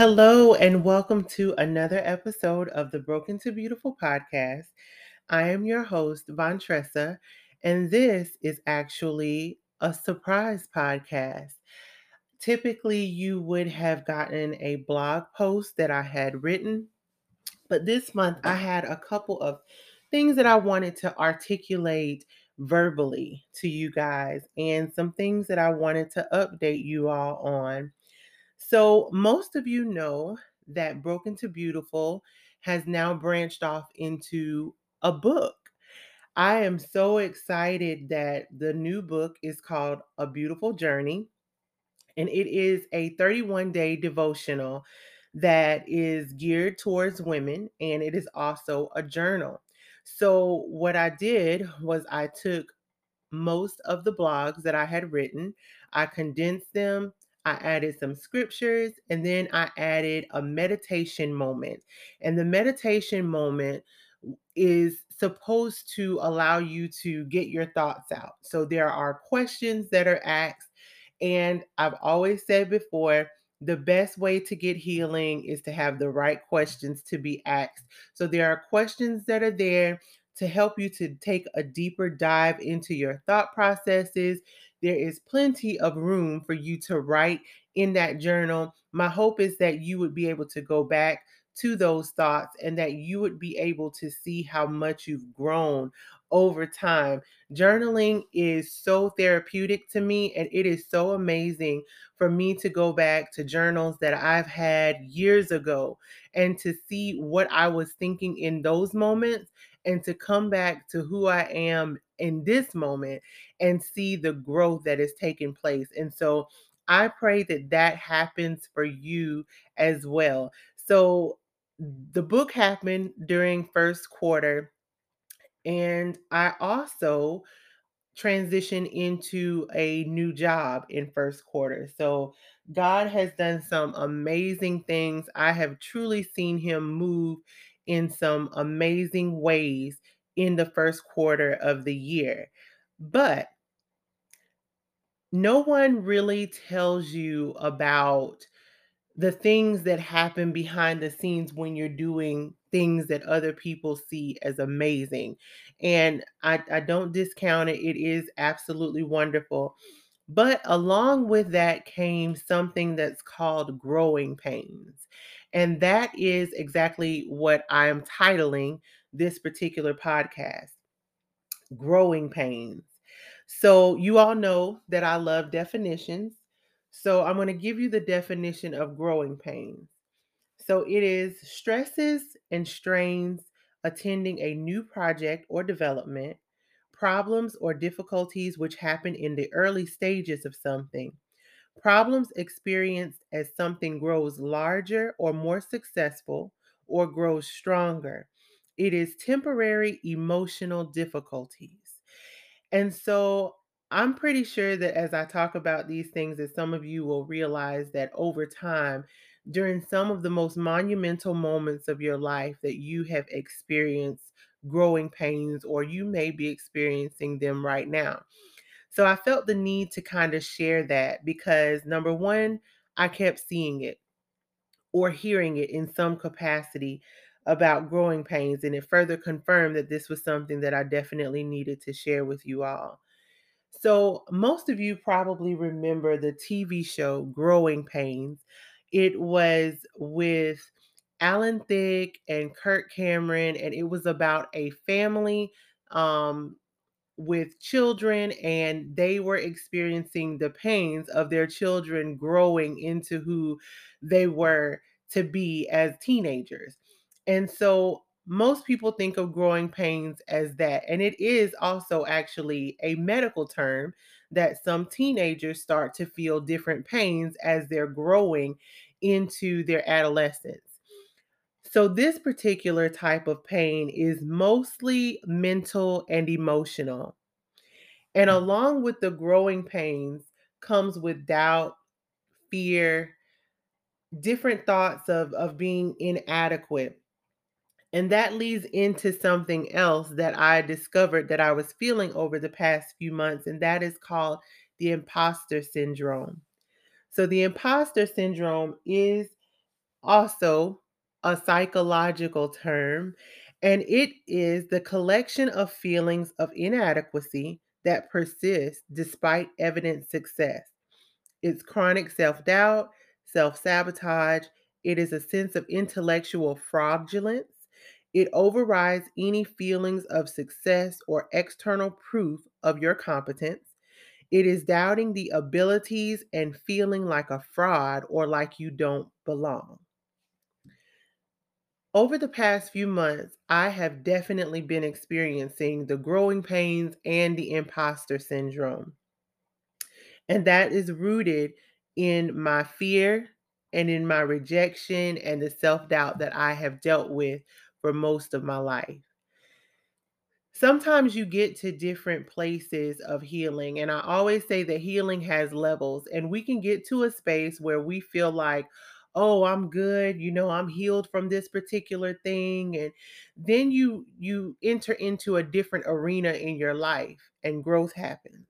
Hello, and welcome to another episode of the Broken to Beautiful podcast. I am your host, Vontressa, and this is actually a surprise podcast. Typically, you would have gotten a blog post that I had written, but this month I mm-hmm. had a couple of things that I wanted to articulate verbally to you guys and some things that I wanted to update you all on. So, most of you know that Broken to Beautiful has now branched off into a book. I am so excited that the new book is called A Beautiful Journey, and it is a 31 day devotional that is geared towards women, and it is also a journal. So, what I did was I took most of the blogs that I had written. I condensed them. I added some scriptures and then I added a meditation moment. And the meditation moment is supposed to allow you to get your thoughts out. So there are questions that are asked. And I've always said before, the best way to get healing is to have the right questions to be asked. So there are questions that are there to help you to take a deeper dive into your thought processes. There is plenty of room for you to write in that journal. My hope is that you would be able to go back to those thoughts and that you would be able to see how much you've grown over time. Journaling is so therapeutic to me, and it is so amazing for me to go back to journals that I've had years ago and to see what I was thinking in those moments and to come back to who I am in this moment and see the growth that is taking place. And so I pray that that happens for you as well. So the book happened during first quarter and I also transitioned into a new job in first quarter. So God has done some amazing things. I have truly seen him move in some amazing ways in the first quarter of the year. But no one really tells you about the things that happen behind the scenes when you're doing things that other people see as amazing. And I, I don't discount it, it is absolutely wonderful. But along with that came something that's called growing pains. And that is exactly what I am titling this particular podcast Growing Pains. So, you all know that I love definitions. So, I'm going to give you the definition of growing pains. So, it is stresses and strains attending a new project or development, problems or difficulties which happen in the early stages of something, problems experienced as something grows larger or more successful or grows stronger. It is temporary emotional difficulties. And so I'm pretty sure that as I talk about these things, that some of you will realize that over time, during some of the most monumental moments of your life, that you have experienced growing pains or you may be experiencing them right now. So I felt the need to kind of share that because number one, I kept seeing it or hearing it in some capacity about growing pains, and it further confirmed that this was something that I definitely needed to share with you all. So, most of you probably remember the TV show Growing Pains. It was with Alan Thicke and Kirk Cameron, and it was about a family um, with children, and they were experiencing the pains of their children growing into who they were to be as teenagers. And so most people think of growing pains as that. And it is also actually a medical term that some teenagers start to feel different pains as they're growing into their adolescence. So, this particular type of pain is mostly mental and emotional. And mm. along with the growing pains comes with doubt, fear, different thoughts of, of being inadequate. And that leads into something else that I discovered that I was feeling over the past few months, and that is called the imposter syndrome. So, the imposter syndrome is also a psychological term, and it is the collection of feelings of inadequacy that persist despite evident success. It's chronic self doubt, self sabotage. It is a sense of intellectual fraudulence. It overrides any feelings of success or external proof of your competence. It is doubting the abilities and feeling like a fraud or like you don't belong. Over the past few months, I have definitely been experiencing the growing pains and the imposter syndrome. And that is rooted in my fear and in my rejection and the self doubt that I have dealt with for most of my life. Sometimes you get to different places of healing, and I always say that healing has levels, and we can get to a space where we feel like, oh i'm good you know i'm healed from this particular thing and then you you enter into a different arena in your life and growth happens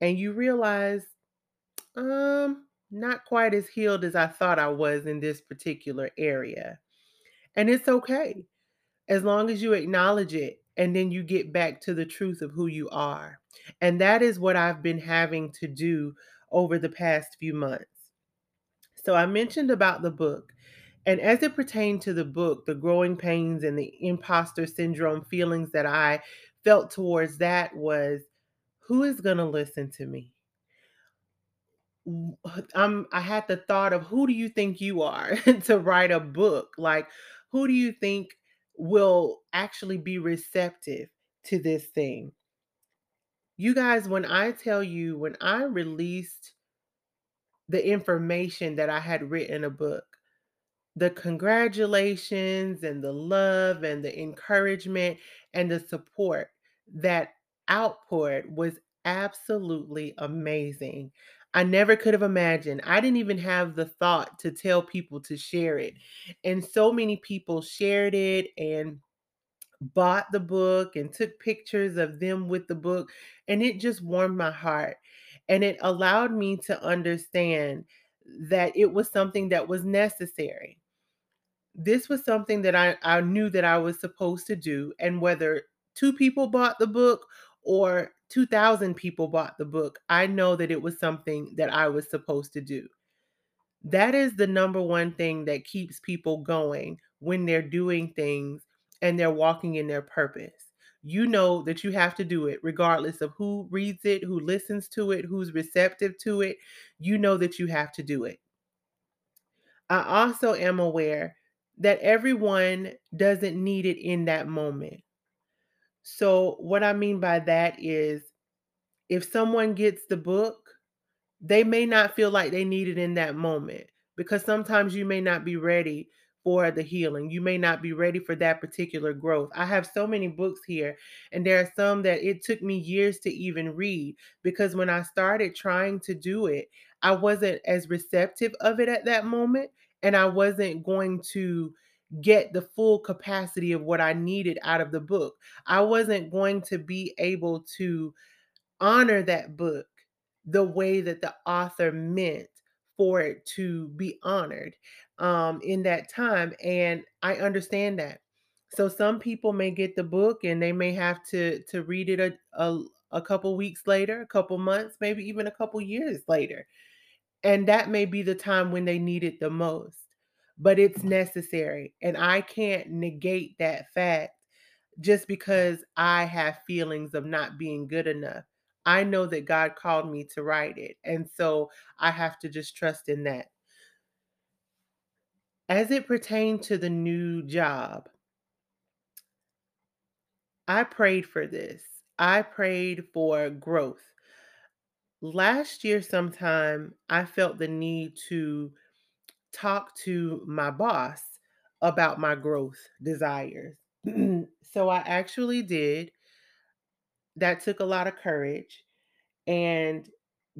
and you realize um not quite as healed as i thought i was in this particular area and it's okay as long as you acknowledge it and then you get back to the truth of who you are and that is what i've been having to do over the past few months so I mentioned about the book. And as it pertained to the book, the growing pains and the imposter syndrome feelings that I felt towards that was who is going to listen to me? I'm I had the thought of who do you think you are to write a book? Like who do you think will actually be receptive to this thing? You guys, when I tell you, when I released the information that I had written a book. The congratulations and the love and the encouragement and the support that outpoured was absolutely amazing. I never could have imagined. I didn't even have the thought to tell people to share it. And so many people shared it and bought the book and took pictures of them with the book. And it just warmed my heart. And it allowed me to understand that it was something that was necessary. This was something that I, I knew that I was supposed to do. And whether two people bought the book or 2,000 people bought the book, I know that it was something that I was supposed to do. That is the number one thing that keeps people going when they're doing things and they're walking in their purpose. You know that you have to do it regardless of who reads it, who listens to it, who's receptive to it. You know that you have to do it. I also am aware that everyone doesn't need it in that moment. So, what I mean by that is if someone gets the book, they may not feel like they need it in that moment because sometimes you may not be ready for the healing. You may not be ready for that particular growth. I have so many books here, and there are some that it took me years to even read because when I started trying to do it, I wasn't as receptive of it at that moment, and I wasn't going to get the full capacity of what I needed out of the book. I wasn't going to be able to honor that book the way that the author meant for it to be honored um, in that time. And I understand that. So some people may get the book and they may have to to read it a, a, a couple weeks later, a couple months, maybe even a couple years later. And that may be the time when they need it the most. But it's necessary. And I can't negate that fact just because I have feelings of not being good enough. I know that God called me to write it. And so I have to just trust in that. As it pertained to the new job, I prayed for this. I prayed for growth. Last year, sometime, I felt the need to talk to my boss about my growth desires. so I actually did. That took a lot of courage. And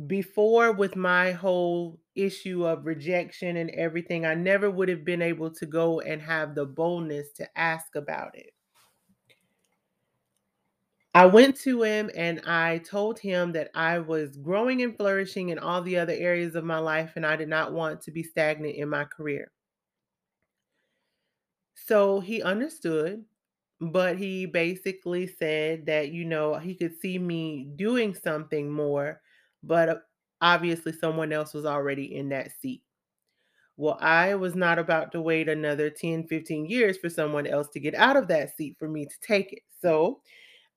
before, with my whole issue of rejection and everything, I never would have been able to go and have the boldness to ask about it. I went to him and I told him that I was growing and flourishing in all the other areas of my life and I did not want to be stagnant in my career. So he understood, but he basically said that, you know, he could see me doing something more, but uh, obviously someone else was already in that seat. Well, I was not about to wait another 10, 15 years for someone else to get out of that seat for me to take it. So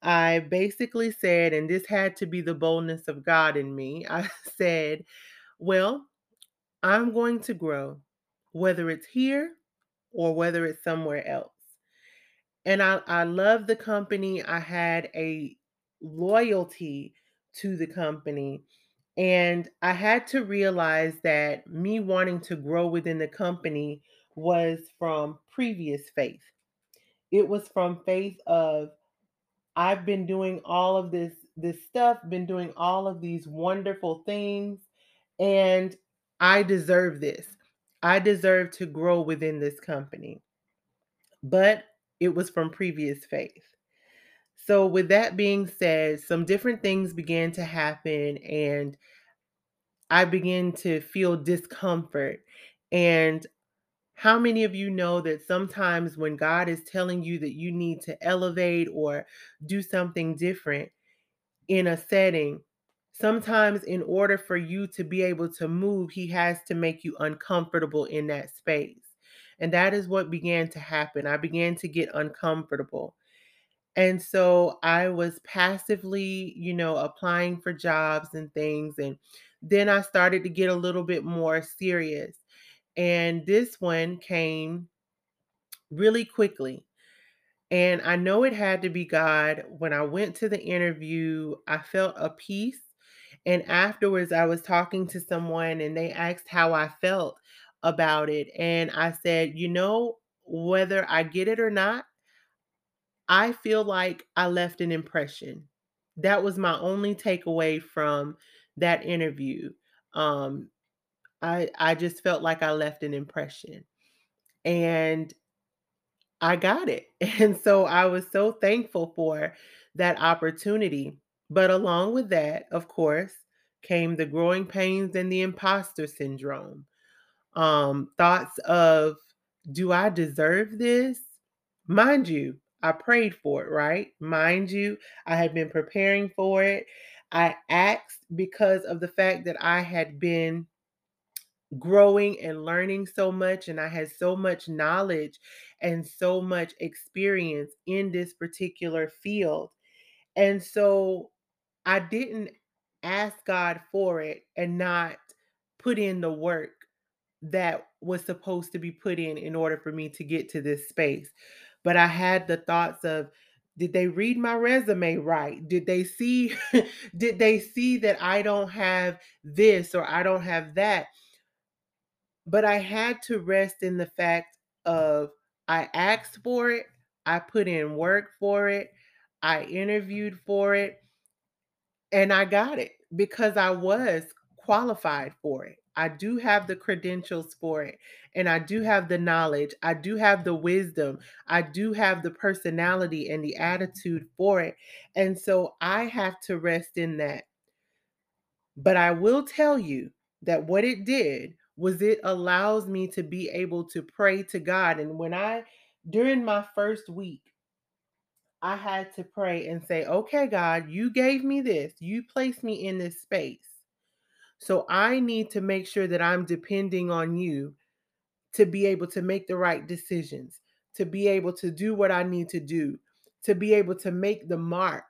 I basically said, and this had to be the boldness of God in me, I said, Well, I'm going to grow, whether it's here or whether it's somewhere else. And I, I love the company. I had a loyalty to the company. And I had to realize that me wanting to grow within the company was from previous faith. It was from faith of I've been doing all of this this stuff, been doing all of these wonderful things and I deserve this. I deserve to grow within this company. But it was from previous faith. So, with that being said, some different things began to happen, and I began to feel discomfort. And how many of you know that sometimes when God is telling you that you need to elevate or do something different in a setting, sometimes in order for you to be able to move, He has to make you uncomfortable in that space. And that is what began to happen. I began to get uncomfortable. And so I was passively, you know, applying for jobs and things. And then I started to get a little bit more serious. And this one came really quickly. And I know it had to be God. When I went to the interview, I felt a peace. And afterwards, I was talking to someone and they asked how I felt about it. And I said, you know, whether I get it or not, I feel like I left an impression. That was my only takeaway from that interview. Um, I I just felt like I left an impression. And I got it. And so I was so thankful for that opportunity. But along with that, of course, came the growing pains and the imposter syndrome. Um, thoughts of, do I deserve this? Mind you, I prayed for it, right? Mind you, I had been preparing for it. I asked because of the fact that I had been growing and learning so much and I had so much knowledge and so much experience in this particular field. And so I didn't ask God for it and not put in the work that was supposed to be put in in order for me to get to this space. But I had the thoughts of did they read my resume right? Did they see did they see that I don't have this or I don't have that? But I had to rest in the fact of I asked for it, I put in work for it, I interviewed for it, and I got it because I was qualified for it. I do have the credentials for it, and I do have the knowledge, I do have the wisdom, I do have the personality and the attitude for it. And so I have to rest in that. But I will tell you that what it did was it allows me to be able to pray to God. And when I, during my first week, I had to pray and say, okay, God, you gave me this, you placed me in this space. So I need to make sure that I'm depending on you to be able to make the right decisions, to be able to do what I need to do, to be able to make the mark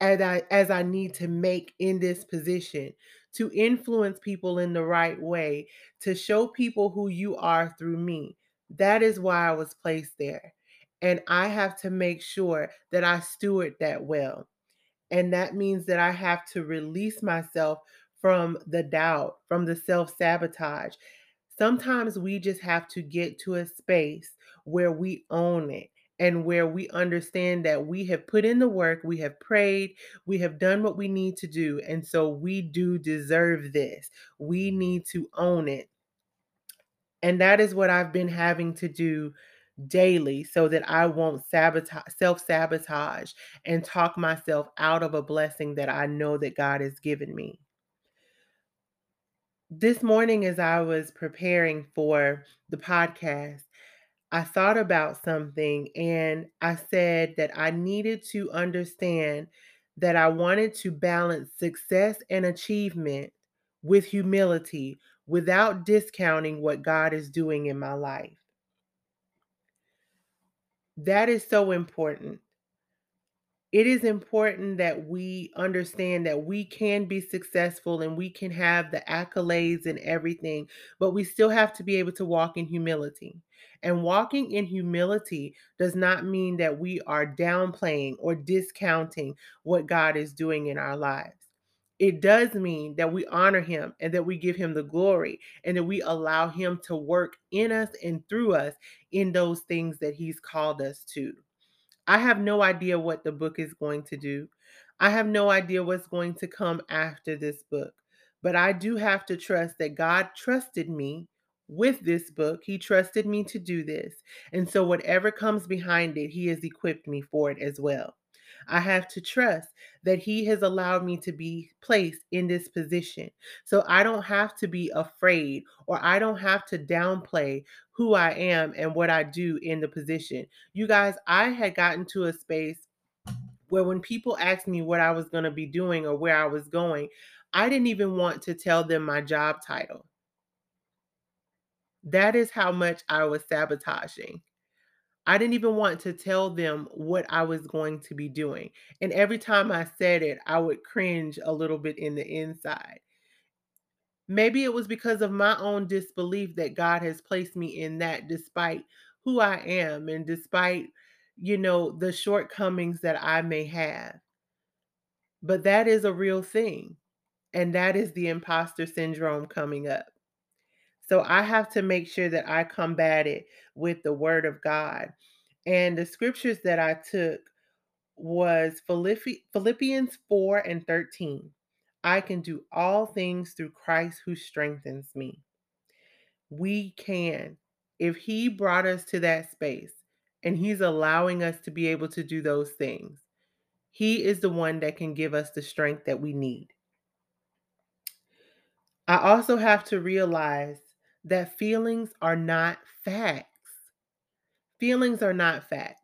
as I as I need to make in this position to influence people in the right way, to show people who you are through me. That is why I was placed there. And I have to make sure that I steward that well. And that means that I have to release myself from the doubt, from the self sabotage. Sometimes we just have to get to a space where we own it and where we understand that we have put in the work, we have prayed, we have done what we need to do. And so we do deserve this. We need to own it. And that is what I've been having to do daily so that I won't sabotage self-sabotage and talk myself out of a blessing that I know that God has given me. This morning as I was preparing for the podcast, I thought about something and I said that I needed to understand that I wanted to balance success and achievement with humility without discounting what God is doing in my life. That is so important it is important that we understand that we can be successful and we can have the accolades and everything, but we still have to be able to walk in humility. And walking in humility does not mean that we are downplaying or discounting what God is doing in our lives. It does mean that we honor him and that we give him the glory and that we allow him to work in us and through us in those things that he's called us to. I have no idea what the book is going to do. I have no idea what's going to come after this book. But I do have to trust that God trusted me with this book. He trusted me to do this. And so, whatever comes behind it, He has equipped me for it as well. I have to trust that He has allowed me to be placed in this position. So I don't have to be afraid or I don't have to downplay who I am and what I do in the position. You guys, I had gotten to a space where when people asked me what I was going to be doing or where I was going, I didn't even want to tell them my job title. That is how much I was sabotaging. I didn't even want to tell them what I was going to be doing. And every time I said it, I would cringe a little bit in the inside. Maybe it was because of my own disbelief that God has placed me in that despite who I am and despite, you know, the shortcomings that I may have. But that is a real thing. And that is the imposter syndrome coming up. So I have to make sure that I combat it with the word of God. And the scriptures that I took was Philippians 4 and 13. I can do all things through Christ who strengthens me. We can. If he brought us to that space and he's allowing us to be able to do those things, he is the one that can give us the strength that we need. I also have to realize that feelings are not facts. Feelings are not facts.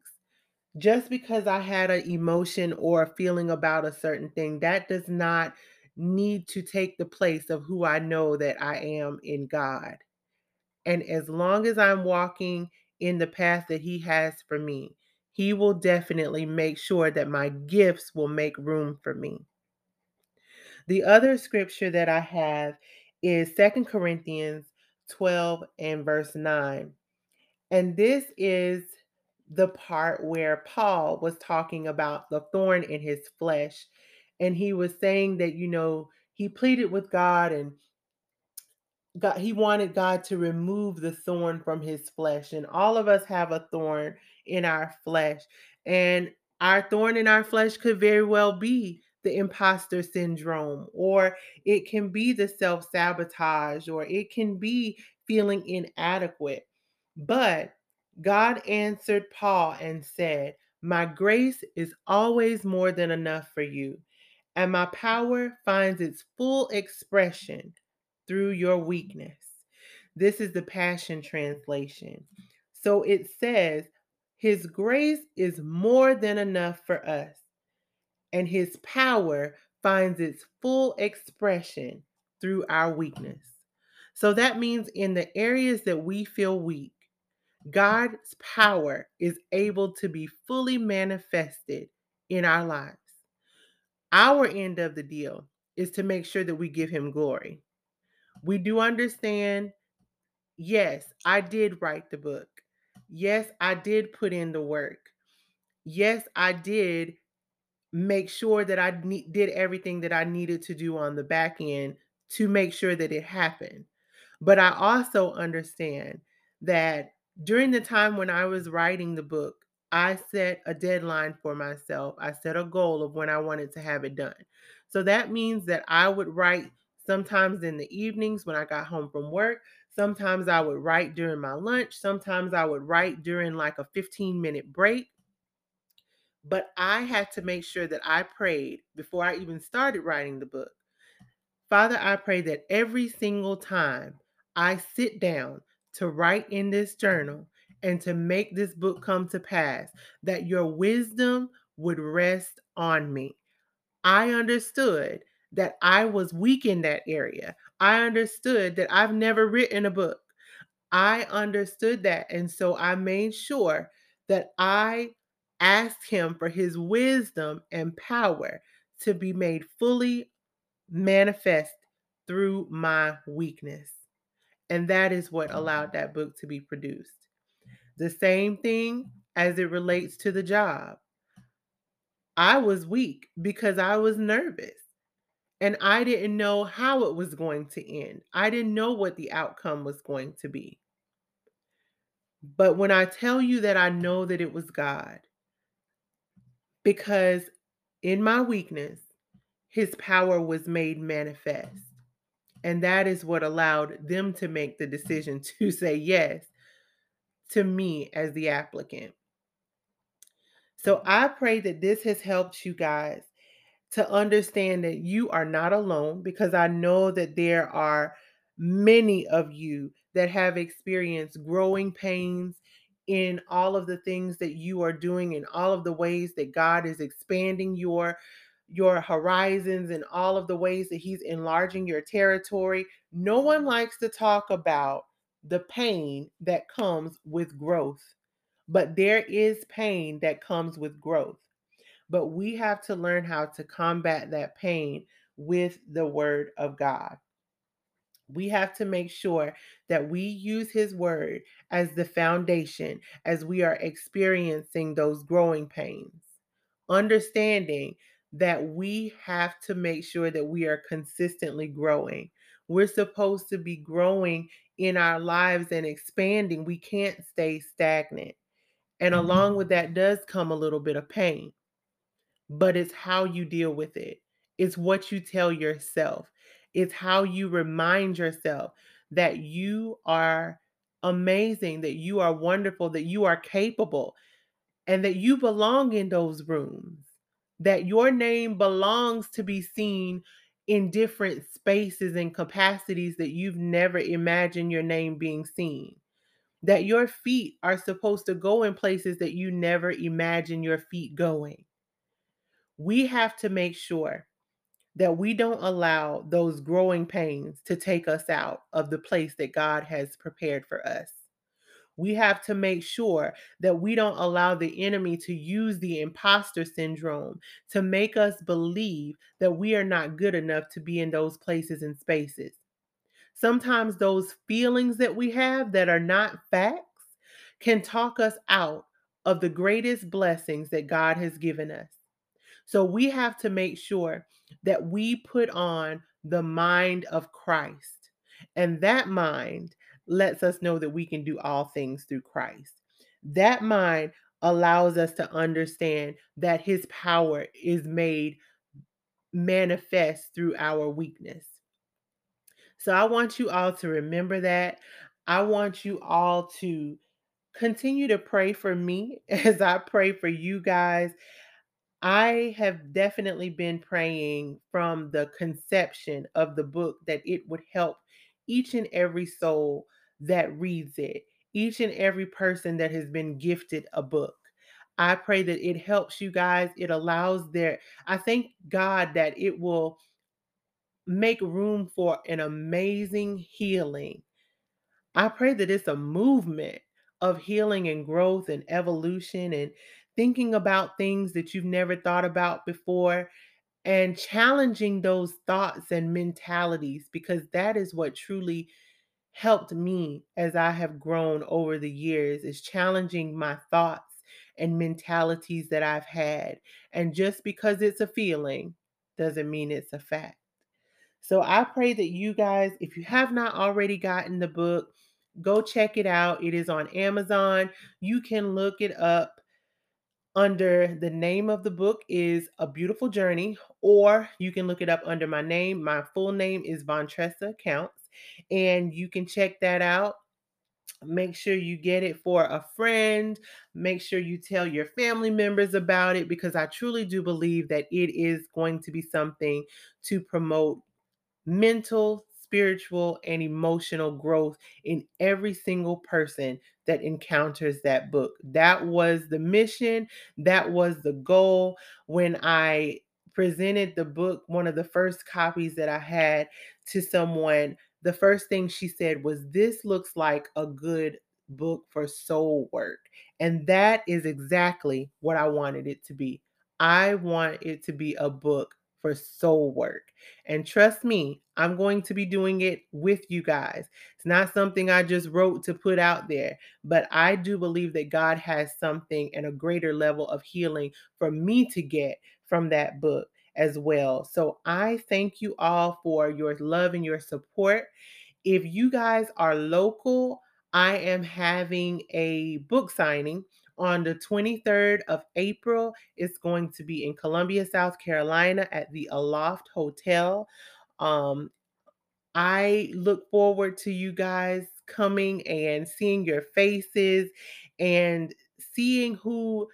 Just because I had an emotion or a feeling about a certain thing, that does not need to take the place of who I know that I am in God. And as long as I'm walking in the path that He has for me, He will definitely make sure that my gifts will make room for me. The other scripture that I have is Second Corinthians 12 and verse 9. And this is the part where Paul was talking about the thorn in his flesh. And he was saying that, you know, he pleaded with God and God, he wanted God to remove the thorn from his flesh. And all of us have a thorn in our flesh. And our thorn in our flesh could very well be the imposter syndrome, or it can be the self sabotage, or it can be feeling inadequate. But God answered Paul and said, My grace is always more than enough for you, and my power finds its full expression through your weakness. This is the Passion Translation. So it says, His grace is more than enough for us and his power finds its full expression through our weakness. So that means in the areas that we feel weak, God's power is able to be fully manifested in our lives. Our end of the deal is to make sure that we give him glory. We do understand, yes, I did write the book. Yes, I did put in the work. Yes, I did make sure that I ne- did everything that I needed to do on the back end to make sure that it happened. But I also understand that during the time when I was writing the book, I set a deadline for myself. I set a goal of when I wanted to have it done. So that means that I would write sometimes in the evenings when I got home from work. Sometimes I would write during my lunch. Sometimes I would write during like a 15 minute break. But I had to make sure that I prayed before I even started writing the book. Father, I pray that every single time I sit down to write in this journal and to make this book come to pass, that your wisdom would rest on me. I understood that I was weak in that area. I understood that I've never written a book. I understood that. And so I made sure that I asked him for his wisdom and power to be made fully manifest through my weakness. And that is what allowed that book to be produced. The same thing as it relates to the job. I was weak because I was nervous and I didn't know how it was going to end. I didn't know what the outcome was going to be. But when I tell you that I know that it was God, because in my weakness, his power was made manifest. And that is what allowed them to make the decision to say yes to me as the applicant. So I pray that this has helped you guys to understand that you are not alone because I know that there are many of you that have experienced growing pains in all of the things that you are doing in all of the ways that God is expanding your your horizons and all of the ways that he's enlarging your territory. No one likes to talk about the pain that comes with growth. But there is pain that comes with growth. But we have to learn how to combat that pain with the word of God. We have to make sure that we use his word as the foundation as we are experiencing those growing pains. Understanding that we have to make sure that we are consistently growing. We're supposed to be growing in our lives and expanding. We can't stay stagnant. And mm-hmm. along with that does come a little bit of pain, but it's how you deal with it. It's what you tell yourself. It's how you remind yourself that you are amazing, that you are wonderful, that you are capable, and that you belong in those rooms that your name belongs to be seen in different spaces and capacities that you've never imagined your name being seen. That your feet are supposed to go in places that you never imagined your feet going. We have to make sure that we don't allow those growing pains to take us out of the place that God has prepared for us we have to make sure that we don't allow the enemy to use the imposter syndrome to make us believe that we are not good enough to be in those places and spaces. Sometimes those feelings that we have that are not facts can talk us out of the greatest blessings that God has given us. So we have to make sure that we put on the mind of Christ. And that mind lets us know that we can do all things through Christ. That mind allows us to understand that his power is made manifest through our weakness. So I want you all to remember that. I want you all to continue to pray for me as I pray for you guys. I have definitely been praying from the conception of the book that it would help each and every soul that reads it, each and every person that has been gifted a book. I pray that it helps you guys. It allows their, I thank God that it will make room for an amazing healing. I pray that it's a movement of healing and growth and evolution and thinking about things that you've never thought about before and challenging those thoughts and mentalities because that is what truly helped me as I have grown over the years is challenging my thoughts and mentalities that I've had. And just because it's a feeling doesn't mean it's a fact. So I pray that you guys, if you have not already gotten the book, go check it out. It is on Amazon. You can look it up under the name of the book is A Beautiful Journey, or you can look it up under my name. My full name is Vontressa Counts and you can check that out. Make sure you get it for a friend. Make sure you tell your family members about it because I truly do believe that it is going to be something to promote mental, spiritual, and emotional growth in every single person that encounters that book. That was the mission, that was the goal when I presented the book, one of the first copies that I had to someone. The first thing she said was, This looks like a good book for soul work. And that is exactly what I wanted it to be. I want it to be a book for soul work. And trust me, I'm going to be doing it with you guys. It's not something I just wrote to put out there, but I do believe that God has something and a greater level of healing for me to get from that book as well. So I thank you all for your love and your support. If you guys are local, I am having a book signing on the 23rd of April. It's going to be in Columbia, South Carolina at the Aloft Hotel. Um, I look forward to you guys coming and seeing your faces and seeing who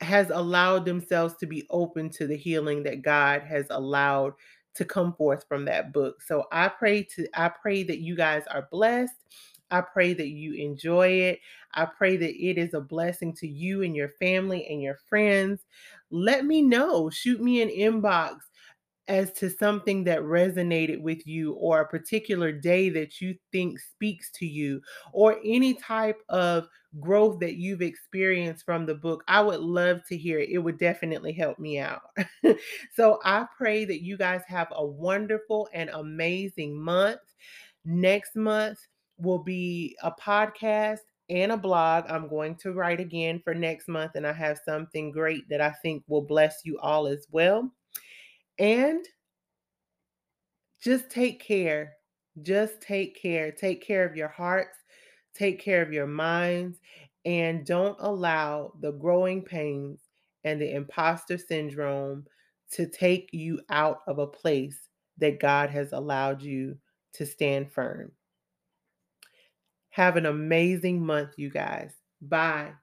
has allowed themselves to be open to the healing that God has allowed to come forth from that book. So I pray to I pray that you guys are blessed. I pray that you enjoy it. I pray that it is a blessing to you and your family and your friends. Let me know. Shoot me an inbox as to something that resonated with you or a particular day that you think speaks to you or any type of growth that you've experienced from the book, I would love to hear it. It would definitely help me out. so I pray that you guys have a wonderful and amazing month. Next month will be a podcast and a blog. I'm going to write again for next month, and I have something great that I think will bless you all as well. And just take care. Just take care. Take care of your hearts, take care of your minds, and don't allow the growing pains and the imposter syndrome to take you out of a place that God has allowed you to stand firm. Have an amazing month, you guys. Bye.